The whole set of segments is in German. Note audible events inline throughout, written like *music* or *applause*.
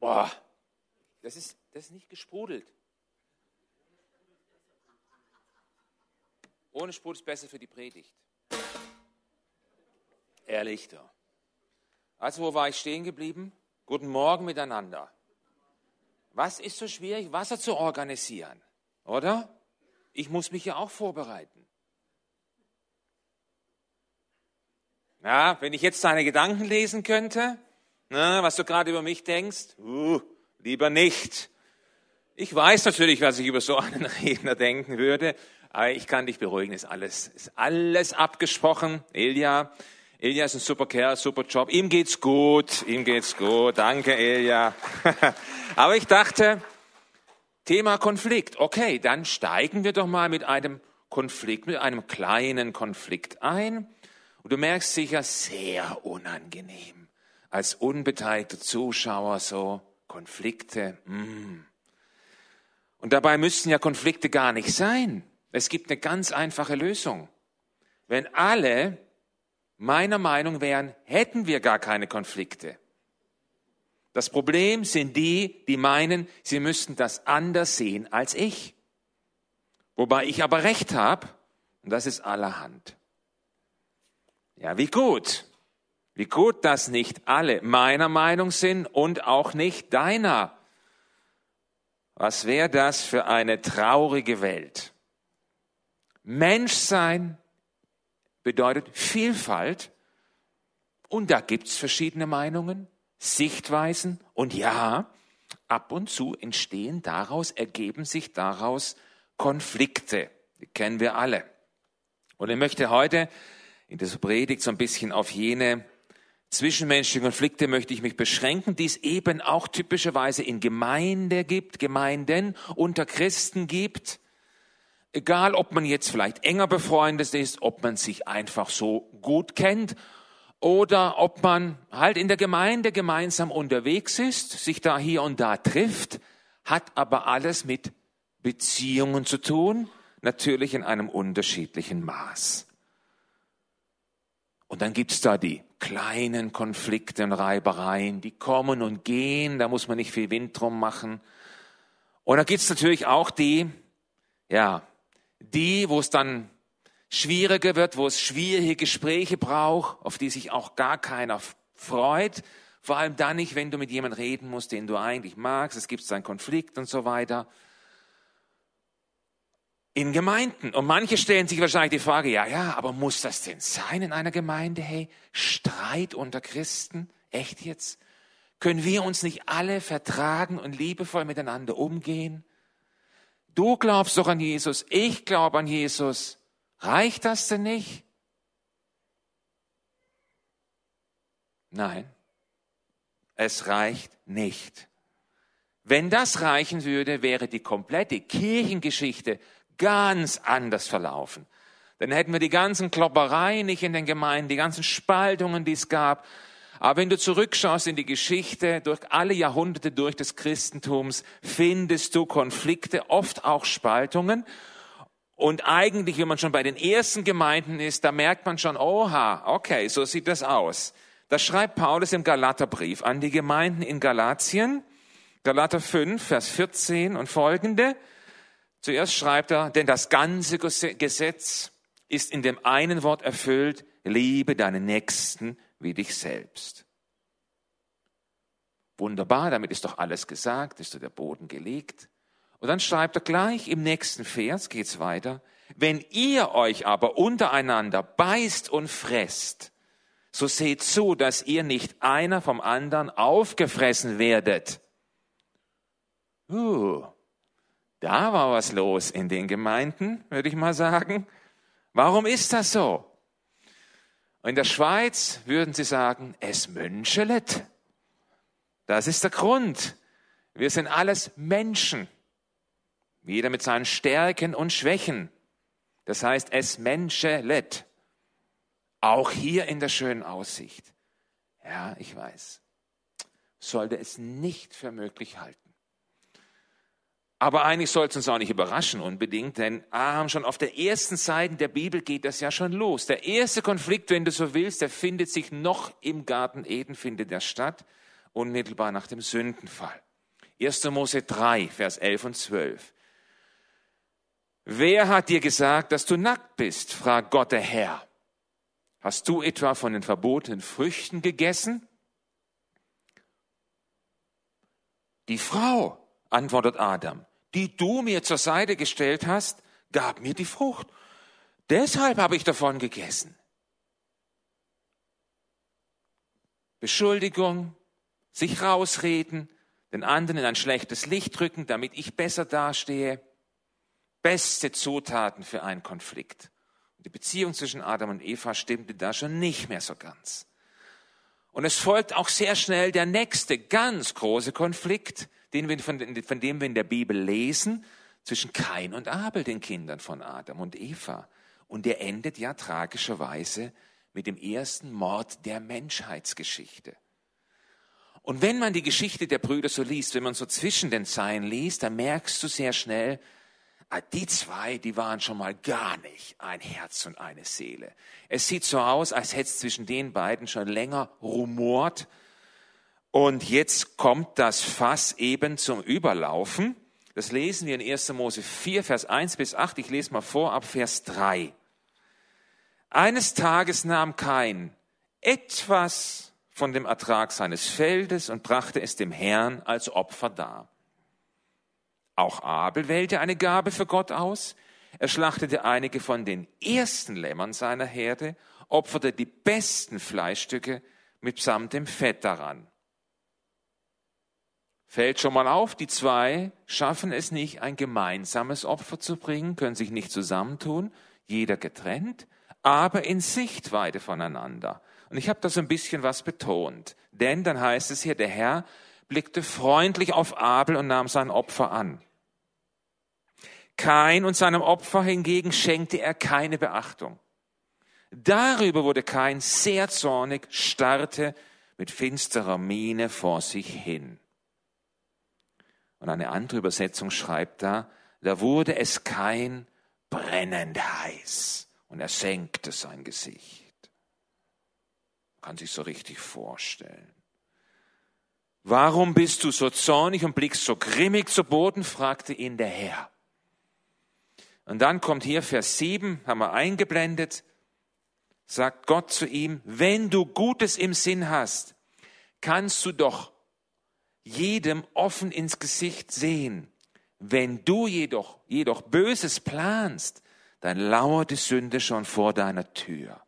Boah, das ist, das ist nicht gesprudelt. Ohne Sprudel ist besser für die Predigt. Ehrlich doch. Also, wo war ich stehen geblieben? Guten Morgen miteinander. Was ist so schwierig, Wasser zu organisieren? Oder? Ich muss mich ja auch vorbereiten. Ja, wenn ich jetzt deine Gedanken lesen könnte, na, was du gerade über mich denkst, uh, lieber nicht. Ich weiß natürlich, was ich über so einen *laughs* Redner denken würde, aber ich kann dich beruhigen, ist alles, ist alles abgesprochen. Ilja, Ilja ist ein super Kerl, super Job. Ihm geht's gut, ihm geht's gut. Danke, Ilja. *laughs* aber ich dachte, Thema Konflikt. Okay, dann steigen wir doch mal mit einem Konflikt, mit einem kleinen Konflikt ein. Und du merkst sicher, sehr unangenehm. Als unbeteiligter Zuschauer so Konflikte. Mm. Und dabei müssten ja Konflikte gar nicht sein. Es gibt eine ganz einfache Lösung. Wenn alle meiner Meinung wären, hätten wir gar keine Konflikte. Das Problem sind die, die meinen, sie müssten das anders sehen als ich. Wobei ich aber recht habe, und das ist allerhand. Ja, wie gut. Wie gut, dass nicht alle meiner Meinung sind und auch nicht deiner. Was wäre das für eine traurige Welt? Menschsein bedeutet Vielfalt und da gibt's verschiedene Meinungen. Sichtweisen und ja, ab und zu entstehen daraus, ergeben sich daraus Konflikte. Die kennen wir alle. Und ich möchte heute in dieser Predigt so ein bisschen auf jene zwischenmenschlichen Konflikte möchte ich mich beschränken, die es eben auch typischerweise in Gemeinde gibt, Gemeinden unter Christen gibt. Egal, ob man jetzt vielleicht enger befreundet ist, ob man sich einfach so gut kennt oder ob man halt in der Gemeinde gemeinsam unterwegs ist, sich da hier und da trifft, hat aber alles mit Beziehungen zu tun, natürlich in einem unterschiedlichen Maß. Und dann gibt's da die kleinen Konflikte und Reibereien, die kommen und gehen, da muss man nicht viel Wind drum machen. Und dann gibt's natürlich auch die, ja, die, wo es dann schwieriger wird, wo es schwierige Gespräche braucht, auf die sich auch gar keiner freut. Vor allem dann nicht, wenn du mit jemandem reden musst, den du eigentlich magst. Es gibt einen Konflikt und so weiter. In Gemeinden. Und manche stellen sich wahrscheinlich die Frage, ja, ja, aber muss das denn sein in einer Gemeinde? Hey, Streit unter Christen? Echt jetzt? Können wir uns nicht alle vertragen und liebevoll miteinander umgehen? Du glaubst doch an Jesus, ich glaube an Jesus. Reicht das denn nicht? Nein, es reicht nicht. Wenn das reichen würde, wäre die komplette Kirchengeschichte ganz anders verlaufen. Dann hätten wir die ganzen Kloppereien nicht in den Gemeinden, die ganzen Spaltungen, die es gab. Aber wenn du zurückschaust in die Geschichte, durch alle Jahrhunderte durch des Christentums, findest du Konflikte, oft auch Spaltungen. Und eigentlich, wenn man schon bei den ersten Gemeinden ist, da merkt man schon, oha, okay, so sieht das aus. Das schreibt Paulus im Galaterbrief an die Gemeinden in Galatien, Galater 5, Vers 14 und folgende. Zuerst schreibt er, denn das ganze Gesetz ist in dem einen Wort erfüllt, liebe deinen Nächsten wie dich selbst. Wunderbar, damit ist doch alles gesagt, ist doch der Boden gelegt. Und dann schreibt er gleich im nächsten Vers, geht's weiter, wenn ihr euch aber untereinander beißt und fresst, so seht zu, dass ihr nicht einer vom anderen aufgefressen werdet. Uh, da war was los in den Gemeinden, würde ich mal sagen. Warum ist das so? In der Schweiz würden sie sagen, es mönchelet. Das ist der Grund. Wir sind alles Menschen. Jeder mit seinen Stärken und Schwächen. Das heißt, es menschelet. Auch hier in der schönen Aussicht. Ja, ich weiß. Sollte es nicht für möglich halten. Aber eigentlich soll es uns auch nicht überraschen unbedingt, denn ah, schon auf der ersten Seite der Bibel geht das ja schon los. Der erste Konflikt, wenn du so willst, der findet sich noch im Garten Eden, findet der statt. unmittelbar nach dem Sündenfall. 1. Mose 3, Vers 11 und 12. Wer hat dir gesagt, dass du nackt bist? fragt Gott der Herr. Hast du etwa von den verbotenen Früchten gegessen? Die Frau, antwortet Adam, die du mir zur Seite gestellt hast, gab mir die Frucht. Deshalb habe ich davon gegessen. Beschuldigung, sich rausreden, den anderen in ein schlechtes Licht drücken, damit ich besser dastehe. Beste Zutaten für einen Konflikt. Die Beziehung zwischen Adam und Eva stimmte da schon nicht mehr so ganz. Und es folgt auch sehr schnell der nächste ganz große Konflikt, den wir von, von dem wir in der Bibel lesen, zwischen Kain und Abel, den Kindern von Adam und Eva. Und der endet ja tragischerweise mit dem ersten Mord der Menschheitsgeschichte. Und wenn man die Geschichte der Brüder so liest, wenn man so zwischen den Zeilen liest, dann merkst du sehr schnell, ah, die zwei, die waren schon mal gar nicht ein Herz und eine Seele. Es sieht so aus, als hätte es zwischen den beiden schon länger rumort. Und jetzt kommt das Fass eben zum Überlaufen. Das lesen wir in 1. Mose 4, Vers 1 bis 8. Ich lese mal vor ab Vers 3. Eines Tages nahm Kain etwas von dem Ertrag seines Feldes und brachte es dem Herrn als Opfer dar. Auch Abel wählte eine Gabe für Gott aus. Er schlachtete einige von den ersten Lämmern seiner Herde, opferte die besten Fleischstücke mitsamt dem Fett daran. Fällt schon mal auf, die zwei schaffen es nicht, ein gemeinsames Opfer zu bringen, können sich nicht zusammentun, jeder getrennt aber in Sichtweite voneinander. Und ich habe da so ein bisschen was betont. Denn dann heißt es hier, der Herr blickte freundlich auf Abel und nahm sein Opfer an. Kain und seinem Opfer hingegen schenkte er keine Beachtung. Darüber wurde Kain sehr zornig, starrte mit finsterer Miene vor sich hin. Und eine andere Übersetzung schreibt da, da wurde es Kain brennend heiß und er senkte sein Gesicht. kann sich so richtig vorstellen. Warum bist du so zornig und blickst so grimmig zu Boden? fragte ihn der Herr. Und dann kommt hier Vers 7, haben wir eingeblendet, sagt Gott zu ihm, wenn du Gutes im Sinn hast, kannst du doch jedem offen ins Gesicht sehen. Wenn du jedoch, jedoch Böses planst, dann lauert die Sünde schon vor deiner Tür.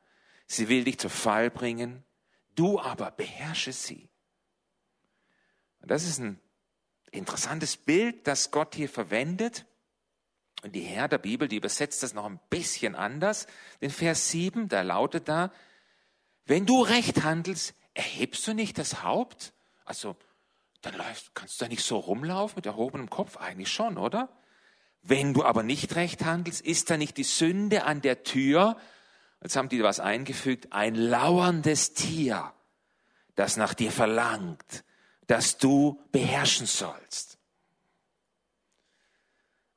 Sie will dich zu Fall bringen, du aber beherrsche sie. Und das ist ein interessantes Bild, das Gott hier verwendet. Und die Herr der Bibel, die übersetzt das noch ein bisschen anders. Den Vers 7, da lautet da, wenn du recht handelst, erhebst du nicht das Haupt? Also, dann läufst, kannst du da nicht so rumlaufen mit erhobenem Kopf? Eigentlich schon, oder? Wenn du aber nicht recht handelst, ist da nicht die Sünde an der Tür? Jetzt haben die was eingefügt, ein lauerndes Tier, das nach dir verlangt, dass du beherrschen sollst.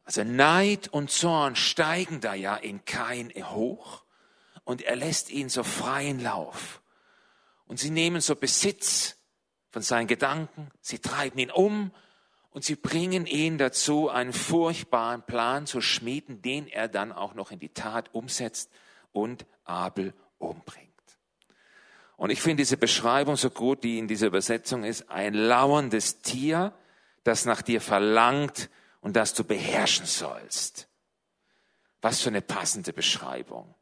Also Neid und Zorn steigen da ja in Kain hoch und er lässt ihn so freien Lauf. Und sie nehmen so Besitz von seinen Gedanken, sie treiben ihn um und sie bringen ihn dazu, einen furchtbaren Plan zu schmieden, den er dann auch noch in die Tat umsetzt und Abel umbringt. Und ich finde diese Beschreibung so gut, die in dieser Übersetzung ist, ein lauerndes Tier, das nach dir verlangt und das du beherrschen sollst. Was für eine passende Beschreibung.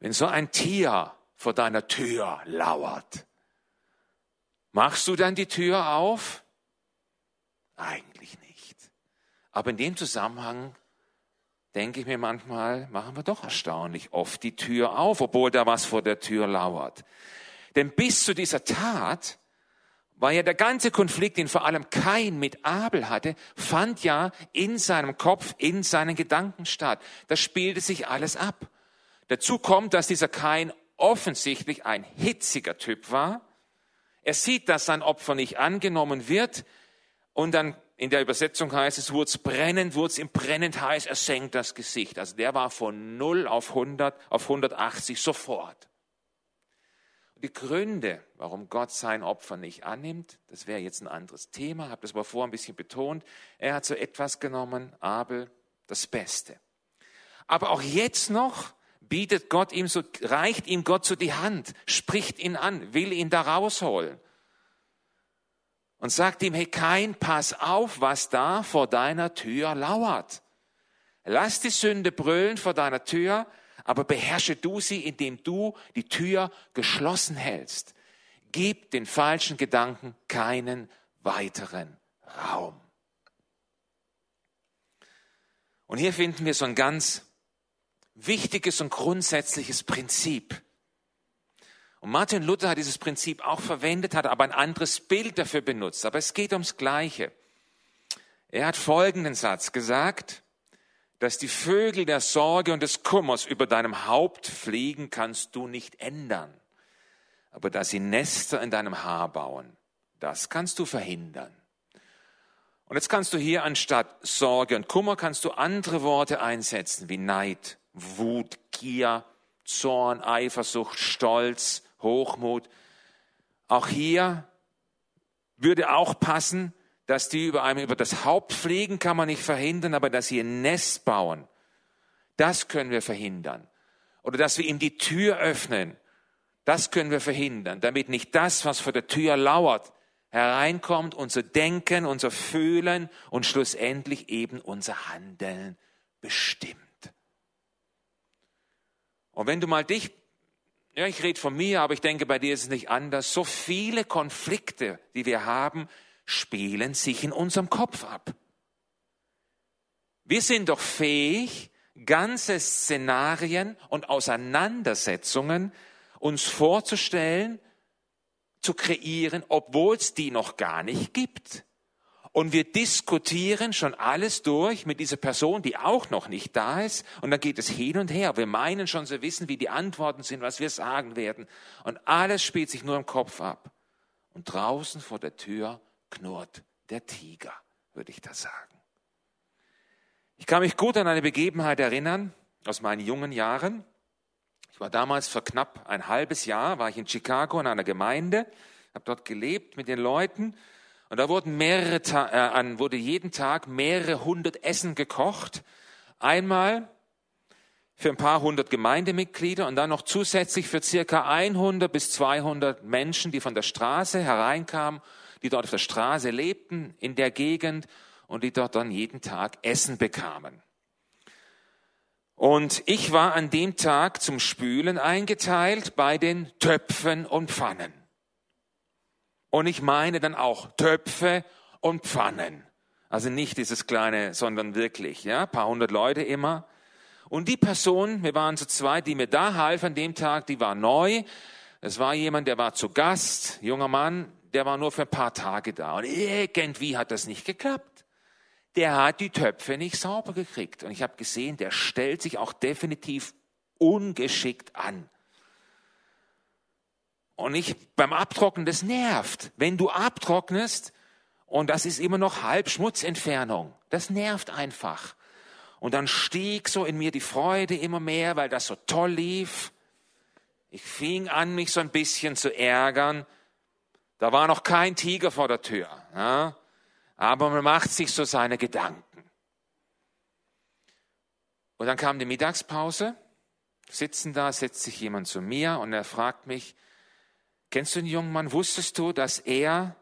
Wenn so ein Tier vor deiner Tür lauert, machst du dann die Tür auf? Eigentlich nicht. Aber in dem Zusammenhang denke ich mir manchmal, machen wir doch erstaunlich oft die Tür auf, obwohl da was vor der Tür lauert. Denn bis zu dieser Tat war ja der ganze Konflikt, den vor allem Kain mit Abel hatte, fand ja in seinem Kopf, in seinen Gedanken statt. Das spielte sich alles ab. Dazu kommt, dass dieser Kain offensichtlich ein hitziger Typ war. Er sieht, dass sein Opfer nicht angenommen wird. Und dann in der Übersetzung heißt es, wurde es brennend, wurde es ihm brennend heiß, er senkt das Gesicht. Also der war von 0 auf 100, auf 180 sofort. Die Gründe, warum Gott sein Opfer nicht annimmt, das wäre jetzt ein anderes Thema, habe das aber vorher ein bisschen betont. Er hat so etwas genommen, Abel, das Beste. Aber auch jetzt noch bietet Gott ihm so, reicht ihm Gott so die Hand, spricht ihn an, will ihn da rausholen. Und sagt ihm, hey, kein, pass auf, was da vor deiner Tür lauert. Lass die Sünde brüllen vor deiner Tür, aber beherrsche du sie, indem du die Tür geschlossen hältst. Gib den falschen Gedanken keinen weiteren Raum. Und hier finden wir so ein ganz wichtiges und grundsätzliches Prinzip. Und Martin Luther hat dieses Prinzip auch verwendet, hat aber ein anderes Bild dafür benutzt. Aber es geht ums Gleiche. Er hat folgenden Satz gesagt, dass die Vögel der Sorge und des Kummers über deinem Haupt fliegen, kannst du nicht ändern. Aber dass sie Nester in deinem Haar bauen, das kannst du verhindern. Und jetzt kannst du hier anstatt Sorge und Kummer kannst du andere Worte einsetzen wie Neid, Wut, Gier, Zorn, Eifersucht, Stolz, Hochmut. Auch hier würde auch passen, dass die über einem über das Haupt fliegen, kann man nicht verhindern, aber dass sie ein Nest bauen, das können wir verhindern. Oder dass wir ihm die Tür öffnen, das können wir verhindern, damit nicht das, was vor der Tür lauert, hereinkommt, unser Denken, unser Fühlen und schlussendlich eben unser Handeln bestimmt. Und wenn du mal dich, ja, ich rede von mir, aber ich denke, bei dir ist es nicht anders, so viele Konflikte, die wir haben, spielen sich in unserem Kopf ab. Wir sind doch fähig, ganze Szenarien und Auseinandersetzungen uns vorzustellen, zu kreieren, obwohl es die noch gar nicht gibt. Und wir diskutieren schon alles durch mit dieser Person, die auch noch nicht da ist. Und dann geht es hin und her. Wir meinen schon zu wissen, wie die Antworten sind, was wir sagen werden. Und alles spielt sich nur im Kopf ab. Und draußen vor der Tür knurrt der Tiger, würde ich da sagen. Ich kann mich gut an eine Begebenheit erinnern aus meinen jungen Jahren. Ich war damals für knapp ein halbes Jahr, war ich in Chicago in einer Gemeinde, habe dort gelebt mit den Leuten und da wurden mehrere, äh, wurde jeden Tag mehrere hundert Essen gekocht. Einmal für ein paar hundert Gemeindemitglieder und dann noch zusätzlich für circa 100 bis 200 Menschen, die von der Straße hereinkamen die dort auf der Straße lebten, in der Gegend und die dort dann jeden Tag Essen bekamen. Und ich war an dem Tag zum Spülen eingeteilt bei den Töpfen und Pfannen. Und ich meine dann auch Töpfe und Pfannen. Also nicht dieses kleine, sondern wirklich, ja, paar hundert Leute immer. Und die Person, wir waren zu zweit, die mir da half an dem Tag, die war neu. Es war jemand, der war zu Gast, junger Mann, der war nur für ein paar Tage da. Und irgendwie hat das nicht geklappt. Der hat die Töpfe nicht sauber gekriegt. Und ich habe gesehen, der stellt sich auch definitiv ungeschickt an. Und ich beim Abtrocknen, das nervt. Wenn du abtrocknest, und das ist immer noch halb Schmutzentfernung, das nervt einfach. Und dann stieg so in mir die Freude immer mehr, weil das so toll lief. Ich fing an, mich so ein bisschen zu ärgern. Da war noch kein Tiger vor der Tür. Ja? Aber man macht sich so seine Gedanken. Und dann kam die Mittagspause. Sitzen da, setzt sich jemand zu mir und er fragt mich, kennst du den jungen Mann? Wusstest du, dass er,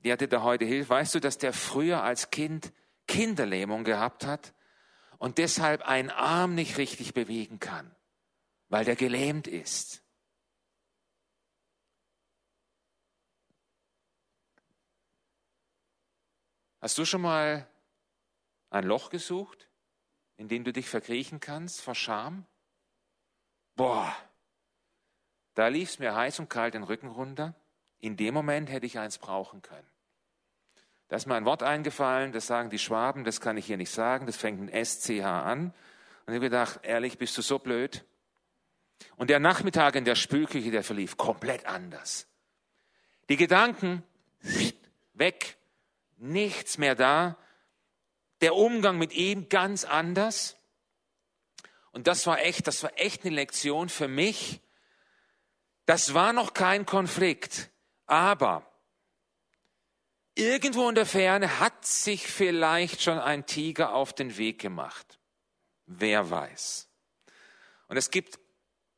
der dir da heute hilft, weißt du, dass der früher als Kind Kinderlähmung gehabt hat und deshalb einen Arm nicht richtig bewegen kann, weil der gelähmt ist? Hast du schon mal ein Loch gesucht, in dem du dich verkriechen kannst vor Scham? Boah, da lief es mir heiß und kalt den Rücken runter. In dem Moment hätte ich eins brauchen können. Da ist mir ein Wort eingefallen, das sagen die Schwaben, das kann ich hier nicht sagen, das fängt mit SCH an. Und ich habe gedacht, ehrlich, bist du so blöd? Und der Nachmittag in der Spülküche, der verlief komplett anders. Die Gedanken weg, nichts mehr da. Der Umgang mit ihm ganz anders. Und das war echt, das war echt eine Lektion für mich, Das war noch kein Konflikt, aber irgendwo in der Ferne hat sich vielleicht schon ein Tiger auf den Weg gemacht. Wer weiß. Und es gibt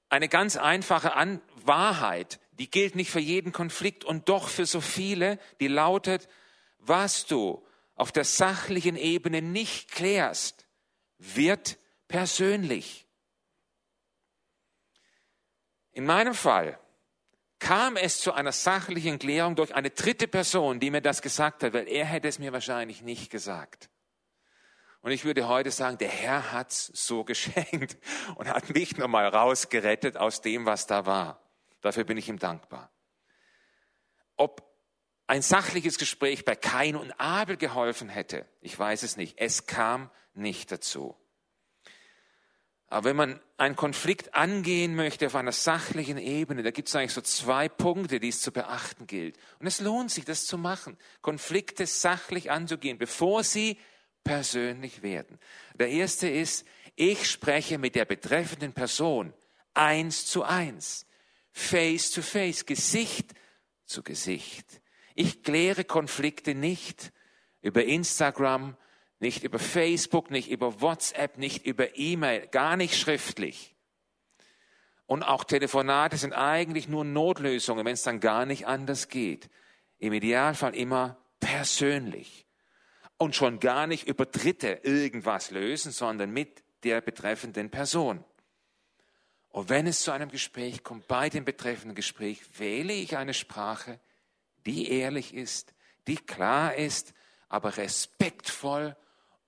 eine ganz einfache An Wahrheit, die gilt nicht für jeden Konflikt und doch für so viele, die lautet, was du auf der sachlichen Ebene nicht klärst, wird persönlich. In meinem Fall kam es zu einer sachlichen Klärung durch eine dritte Person, die mir das gesagt hat, weil er hätte es mir wahrscheinlich nicht gesagt. Und ich würde heute sagen, der Herr hat's so *laughs* geschenkt und hat mich nochmal rausgerettet aus dem, was da war. Dafür bin ich ihm dankbar. Ob ein sachliches Gespräch bei Kain und Abel geholfen hätte, ich weiß es nicht. Es kam nicht dazu. Aber wenn man einen Konflikt angehen möchte auf einer sachlichen Ebene, da gibt es eigentlich so zwei Punkte, die es zu beachten gilt. Und es lohnt sich, das zu machen, Konflikte sachlich anzugehen, bevor sie persönlich werden. Der erste ist, ich spreche mit der betreffenden Person eins zu eins, face to face, Gesicht zu Gesicht. Ich kläre Konflikte nicht über Instagram, nicht über Facebook, nicht über WhatsApp, nicht über E-Mail, gar nicht schriftlich. Und auch Telefonate sind eigentlich nur Notlösungen, wenn es dann gar nicht anders geht. Im Idealfall immer persönlich. Und schon gar nicht über Dritte irgendwas lösen, sondern mit der betreffenden Person. Und wenn es zu einem Gespräch kommt, bei dem betreffenden Gespräch, wähle ich eine Sprache, die ehrlich ist, die klar ist, aber respektvoll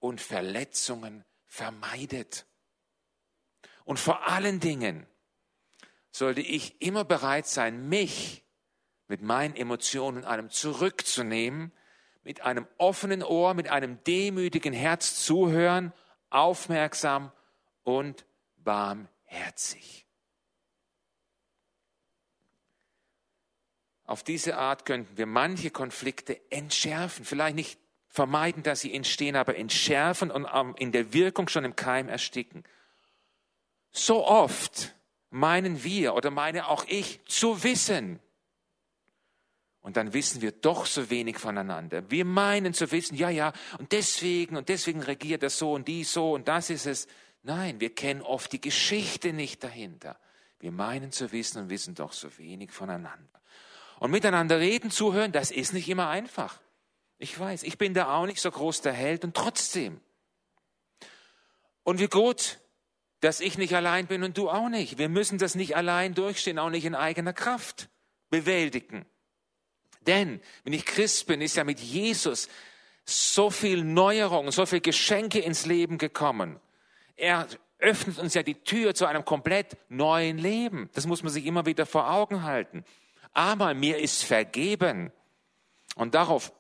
und Verletzungen vermeidet. Und vor allen Dingen sollte ich immer bereit sein, mich mit meinen Emotionen einem zurückzunehmen, mit einem offenen Ohr, mit einem demütigen Herz zuhören, aufmerksam und barmherzig. Auf diese Art könnten wir manche Konflikte entschärfen, vielleicht nicht vermeiden, dass sie entstehen, aber entschärfen und in der Wirkung schon im Keim ersticken. So oft meinen wir oder meine auch ich zu wissen. Und dann wissen wir doch so wenig voneinander. Wir meinen zu wissen, ja, ja, und deswegen und deswegen regiert das so und die so und das ist es. Nein, wir kennen oft die Geschichte nicht dahinter. Wir meinen zu wissen und wissen doch so wenig voneinander. Und miteinander reden, zuhören, das ist nicht immer einfach. Ich weiß, ich bin da auch nicht so groß der Held und trotzdem. Und wie gut, dass ich nicht allein bin und du auch nicht. Wir müssen das nicht allein durchstehen, auch nicht in eigener Kraft bewältigen. Denn wenn ich Christ bin, ist ja mit Jesus so viel Neuerung, so viel Geschenke ins Leben gekommen. Er öffnet uns ja die Tür zu einem komplett neuen Leben. Das muss man sich immer wieder vor Augen halten. Aber mir ist vergeben. Und darauf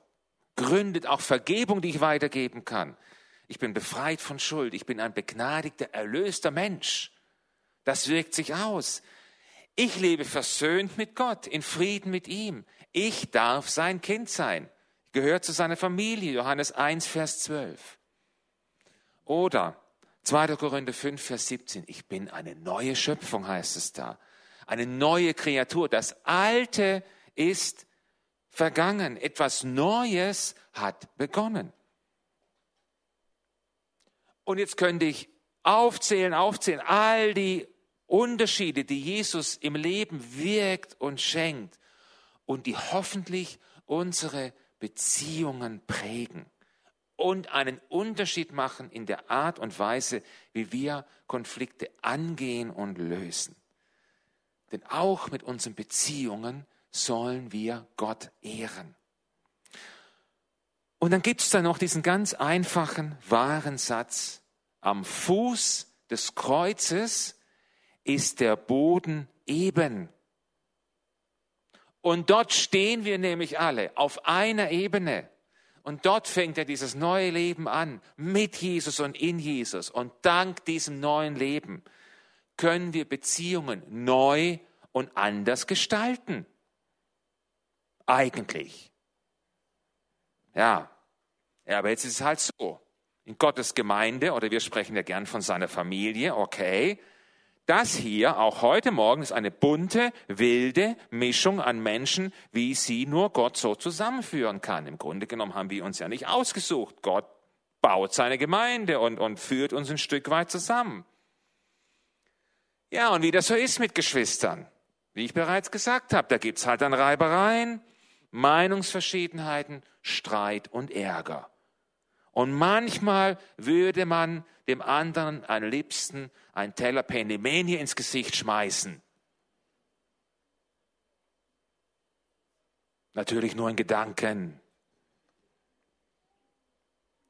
gründet auch Vergebung, die ich weitergeben kann. Ich bin befreit von Schuld. Ich bin ein begnadigter, erlöster Mensch. Das wirkt sich aus. Ich lebe versöhnt mit Gott, in Frieden mit ihm. Ich darf sein Kind sein. Ich gehöre zu seiner Familie. Johannes 1, Vers 12. Oder 2. Korinther 5, Vers 17. Ich bin eine neue Schöpfung, heißt es da. Eine neue Kreatur. Das Alte ist vergangen, etwas Neues hat begonnen. Und jetzt könnte ich aufzählen, aufzählen, all die Unterschiede, die Jesus im Leben wirkt und schenkt und die hoffentlich unsere Beziehungen prägen und einen Unterschied machen in der Art und Weise, wie wir Konflikte angehen und lösen. Denn auch mit unseren Beziehungen sollen wir Gott ehren. Und dann gibt es da noch diesen ganz einfachen, wahren Satz. Am Fuß des Kreuzes ist der Boden eben. Und dort stehen wir nämlich alle auf einer Ebene. Und dort fängt ja dieses neue Leben an, mit Jesus und in Jesus. Und dank diesem neuen Leben können wir Beziehungen neu und anders gestalten eigentlich. Ja. Aber jetzt ist es halt so. In Gottes Gemeinde, oder wir sprechen ja gern von seiner Familie, okay, Das hier, auch heute Morgen, ist eine bunte, wilde Mischung an Menschen, wie sie nur Gott so zusammenführen kann. Im Grunde genommen haben wir uns ja nicht ausgesucht. Gott baut seine Gemeinde und, und führt uns ein Stück weit zusammen. Ja, und wie das so ist mit Geschwistern, wie ich bereits gesagt habe, da gibt's halt dann Reibereien, Meinungsverschiedenheiten, Streit und Ärger. Und manchmal würde man dem anderen am liebsten einen Teller Penimenie ins Gesicht schmeißen. Natürlich nur in Gedanken.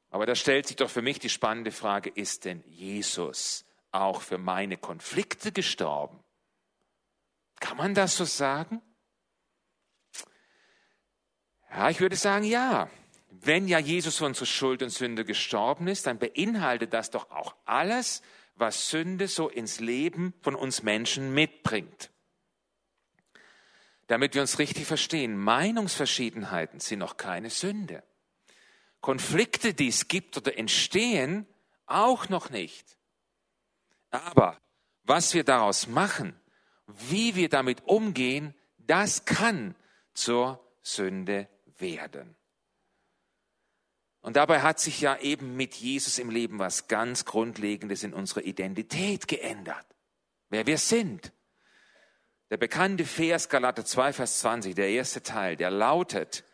Aber da stellt sich doch für mich die spannende Frage, ist denn Jesus auch für meine Konflikte gestorben? Kann man das so sagen? Ja, ich würde sagen, ja. Wenn ja Jesus für unsere Schuld und Sünde gestorben ist, dann beinhaltet das doch auch alles, was Sünde so ins Leben von uns Menschen mitbringt. Damit wir uns richtig verstehen, Meinungsverschiedenheiten sind noch keine Sünde. Konflikte, die es gibt oder entstehen, auch noch nicht. Aber was wir daraus machen, wie wir damit umgehen, das kann zur Sünde werden. Und dabei hat sich ja eben mit Jesus im Leben was ganz Grundlegendes in unserer Identität geändert. Wer wir sind. Der bekannte Vers Galater 2, Vers 20, der erste Teil, der lautet,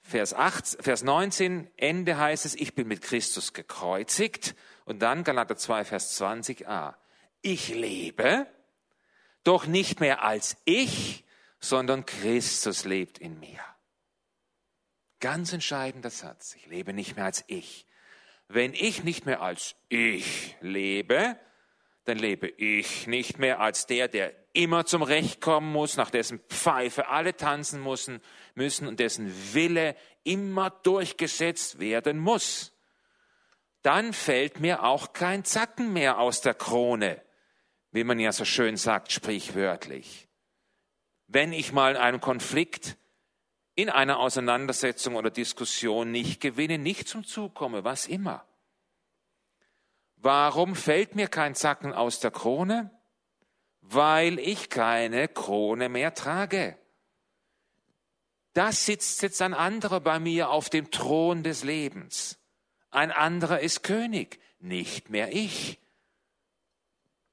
Vers, 8, Vers 19, Ende heißt es, ich bin mit Christus gekreuzigt. Und dann Galater 2, Vers 20a. Ich lebe, doch nicht mehr als ich, sondern Christus lebt in mir. Ganz entscheidender Satz. Ich lebe nicht mehr als ich. Wenn ich nicht mehr als ich lebe, dann lebe ich nicht mehr als der, der immer zum Recht kommen muss, nach dessen Pfeife alle tanzen müssen, müssen und dessen Wille immer durchgesetzt werden muss. Dann fällt mir auch kein Zacken mehr aus der Krone, wie man ja so schön sagt, sprichwörtlich. Wenn ich mal in einem Konflikt in einer Auseinandersetzung oder Diskussion nicht gewinne, nicht zum Zug komme, was immer. Warum fällt mir kein Zacken aus der Krone? Weil ich keine Krone mehr trage. Da sitzt jetzt ein anderer bei mir auf dem Thron des Lebens. Ein anderer ist König, nicht mehr ich.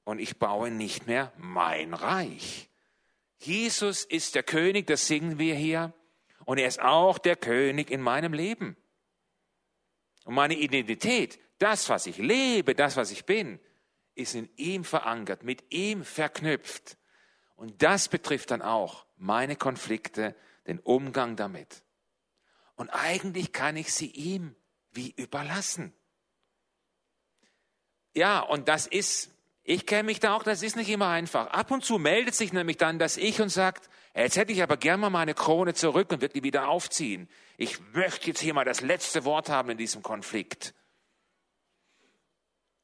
Und ich baue nicht mehr mein Reich. Jesus ist der König, das singen wir hier. Und er ist auch der König in meinem Leben. Und meine Identität, das, was ich lebe, das, was ich bin, ist in ihm verankert, mit ihm verknüpft. Und das betrifft dann auch meine Konflikte, den Umgang damit. Und eigentlich kann ich sie ihm wie überlassen. Ja, und das ist, ich kenne mich da auch, das ist nicht immer einfach. Ab und zu meldet sich nämlich dann das Ich und sagt, Jetzt hätte ich aber gern mal meine Krone zurück und würde die wieder aufziehen. Ich möchte jetzt hier mal das letzte Wort haben in diesem Konflikt.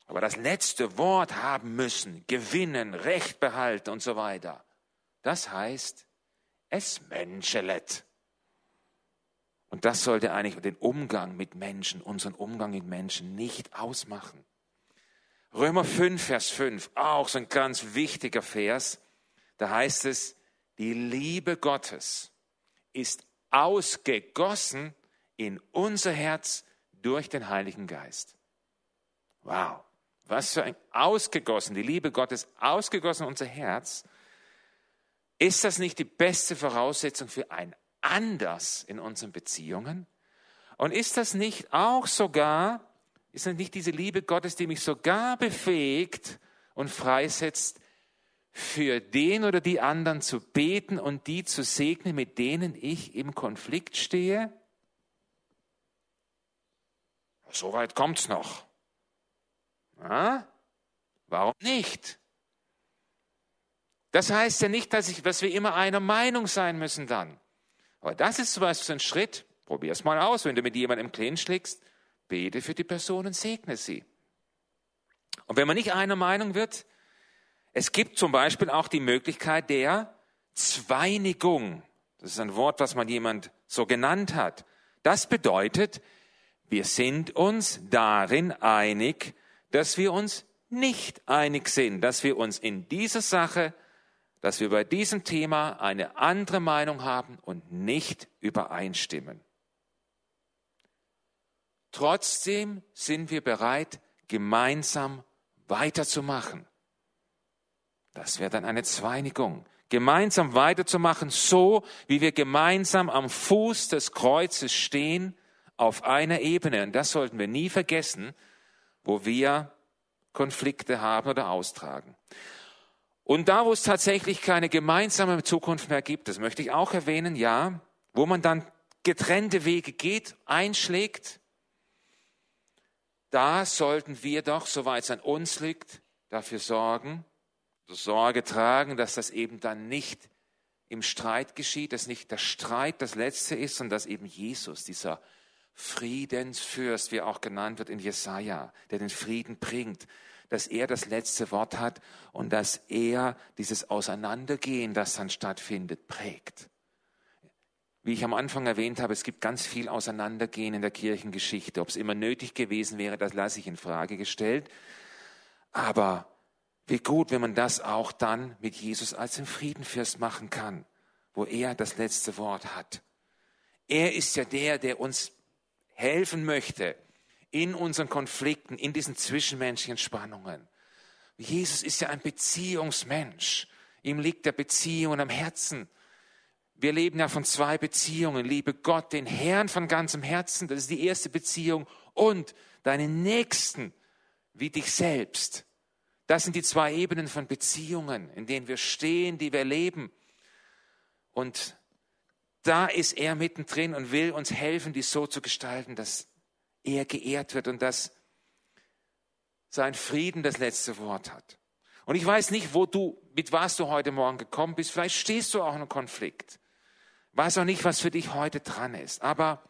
Aber das letzte Wort haben müssen, gewinnen, Recht behalten und so weiter. Das heißt, es menschelet. Und das sollte eigentlich den Umgang mit Menschen, unseren Umgang mit Menschen nicht ausmachen. Römer 5, Vers 5, auch so ein ganz wichtiger Vers. Da heißt es, die Liebe Gottes ist ausgegossen in unser Herz durch den Heiligen Geist. Wow, was für ein ausgegossen, die Liebe Gottes ausgegossen in unser Herz. Ist das nicht die beste Voraussetzung für ein Anders in unseren Beziehungen? Und ist das nicht auch sogar, ist das nicht diese Liebe Gottes, die mich sogar befähigt und freisetzt, für den oder die anderen zu beten und die zu segnen, mit denen ich im Konflikt stehe? So weit kommt's noch. Na? Warum nicht? Das heißt ja nicht, dass, ich, dass wir immer einer Meinung sein müssen dann. Aber das ist zum Beispiel ein Schritt. Probier es mal aus. Wenn du mit jemandem im Clinch schlägst, bete für die Person und segne sie. Und wenn man nicht einer Meinung wird, es gibt zum Beispiel auch die Möglichkeit der Zweinigung. Das ist ein Wort, was man jemand so genannt hat. Das bedeutet, wir sind uns darin einig, dass wir uns nicht einig sind, dass wir uns in dieser Sache, dass wir bei diesem Thema eine andere Meinung haben und nicht übereinstimmen. Trotzdem sind wir bereit, gemeinsam weiterzumachen. Das wäre dann eine Zweinigung. Gemeinsam weiterzumachen, so wie wir gemeinsam am Fuß des Kreuzes stehen, auf einer Ebene. Und das sollten wir nie vergessen, wo wir Konflikte haben oder austragen. Und da, wo es tatsächlich keine gemeinsame Zukunft mehr gibt, das möchte ich auch erwähnen, ja, wo man dann getrennte Wege geht, einschlägt, da sollten wir doch, soweit es an uns liegt, dafür sorgen, Sorge tragen, dass das eben dann nicht im Streit geschieht, dass nicht der Streit das Letzte ist, sondern dass eben Jesus, dieser Friedensfürst, wie er auch genannt wird in Jesaja, der den Frieden bringt, dass er das letzte Wort hat und dass er dieses Auseinandergehen, das dann stattfindet, prägt. Wie ich am Anfang erwähnt habe, es gibt ganz viel Auseinandergehen in der Kirchengeschichte. Ob es immer nötig gewesen wäre, das lasse ich in Frage gestellt. Aber wie gut, wenn man das auch dann mit Jesus als den Friedenfürst machen kann, wo er das letzte Wort hat. Er ist ja der, der uns helfen möchte in unseren Konflikten, in diesen zwischenmenschlichen Spannungen. Jesus ist ja ein Beziehungsmensch. Ihm liegt der Beziehung am Herzen. Wir leben ja von zwei Beziehungen. Liebe Gott, den Herrn von ganzem Herzen, das ist die erste Beziehung, und deinen Nächsten wie dich selbst. Das sind die zwei Ebenen von Beziehungen, in denen wir stehen, die wir leben. Und da ist er mittendrin und will uns helfen, dies so zu gestalten, dass er geehrt wird und dass sein Frieden das letzte Wort hat. Und ich weiß nicht, wo du, mit was du heute Morgen gekommen bist. Vielleicht stehst du auch in einem Konflikt. Weiß auch nicht, was für dich heute dran ist. Aber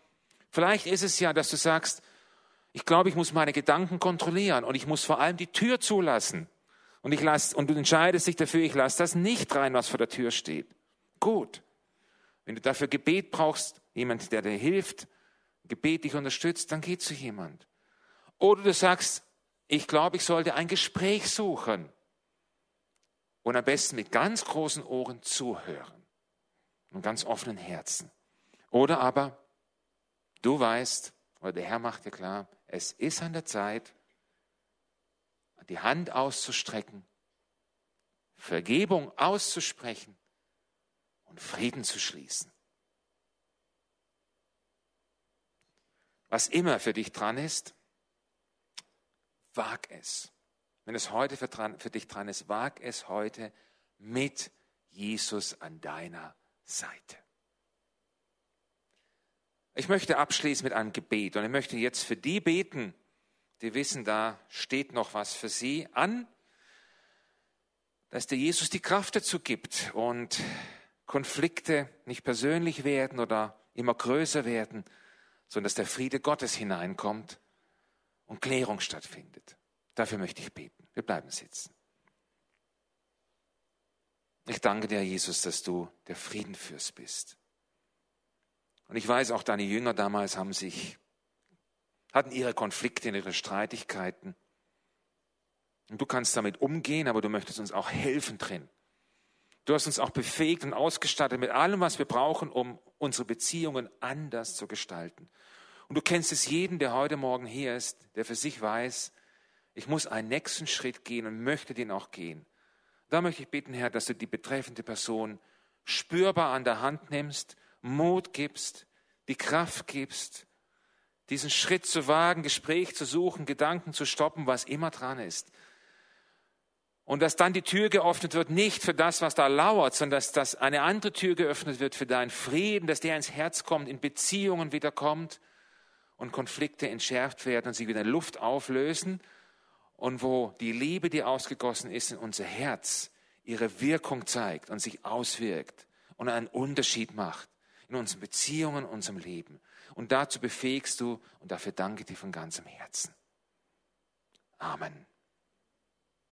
vielleicht ist es ja, dass du sagst, ich glaube, ich muss meine Gedanken kontrollieren und ich muss vor allem die Tür zulassen. Und ich lass, und du entscheidest dich dafür, ich lasse das nicht rein, was vor der Tür steht. Gut. Wenn du dafür Gebet brauchst, jemand, der dir hilft, Gebet dich unterstützt, dann geh zu jemand. Oder du sagst, ich glaube, ich sollte ein Gespräch suchen und am besten mit ganz großen Ohren zuhören und ganz offenen Herzen. Oder aber du weißt, oder der Herr macht dir klar, es ist an der Zeit, die Hand auszustrecken, Vergebung auszusprechen und Frieden zu schließen. Was immer für dich dran ist, wag es. Wenn es heute für, dran, für dich dran ist, wag es heute mit Jesus an deiner Seite. Ich möchte abschließen mit einem Gebet und ich möchte jetzt für die beten, die wissen, da steht noch was für sie an, dass der Jesus die Kraft dazu gibt und Konflikte nicht persönlich werden oder immer größer werden, sondern dass der Friede Gottes hineinkommt und Klärung stattfindet. Dafür möchte ich beten. Wir bleiben sitzen. Ich danke dir, Jesus, dass du der Friedenfürst bist. Und ich weiß, auch deine Jünger damals haben sich, hatten ihre Konflikte, ihre Streitigkeiten. Und du kannst damit umgehen, aber du möchtest uns auch helfen drin. Du hast uns auch befähigt und ausgestattet mit allem, was wir brauchen, um unsere Beziehungen anders zu gestalten. Und du kennst es jeden, der heute Morgen hier ist, der für sich weiß, ich muss einen nächsten Schritt gehen und möchte den auch gehen. Da möchte ich bitten, Herr, dass du die betreffende Person spürbar an der Hand nimmst, Mut gibst, die Kraft gibst, diesen Schritt zu wagen, Gespräch zu suchen, Gedanken zu stoppen, was immer dran ist. Und dass dann die Tür geöffnet wird, nicht für das, was da lauert, sondern dass, dass eine andere Tür geöffnet wird für deinen Frieden, dass der ins Herz kommt, in Beziehungen wieder kommt und Konflikte entschärft werden und sie wieder Luft auflösen und wo die Liebe, die ausgegossen ist in unser Herz, ihre Wirkung zeigt und sich auswirkt und einen Unterschied macht in unseren Beziehungen, unserem Leben. Und dazu befähigst du und dafür danke dir von ganzem Herzen. Amen.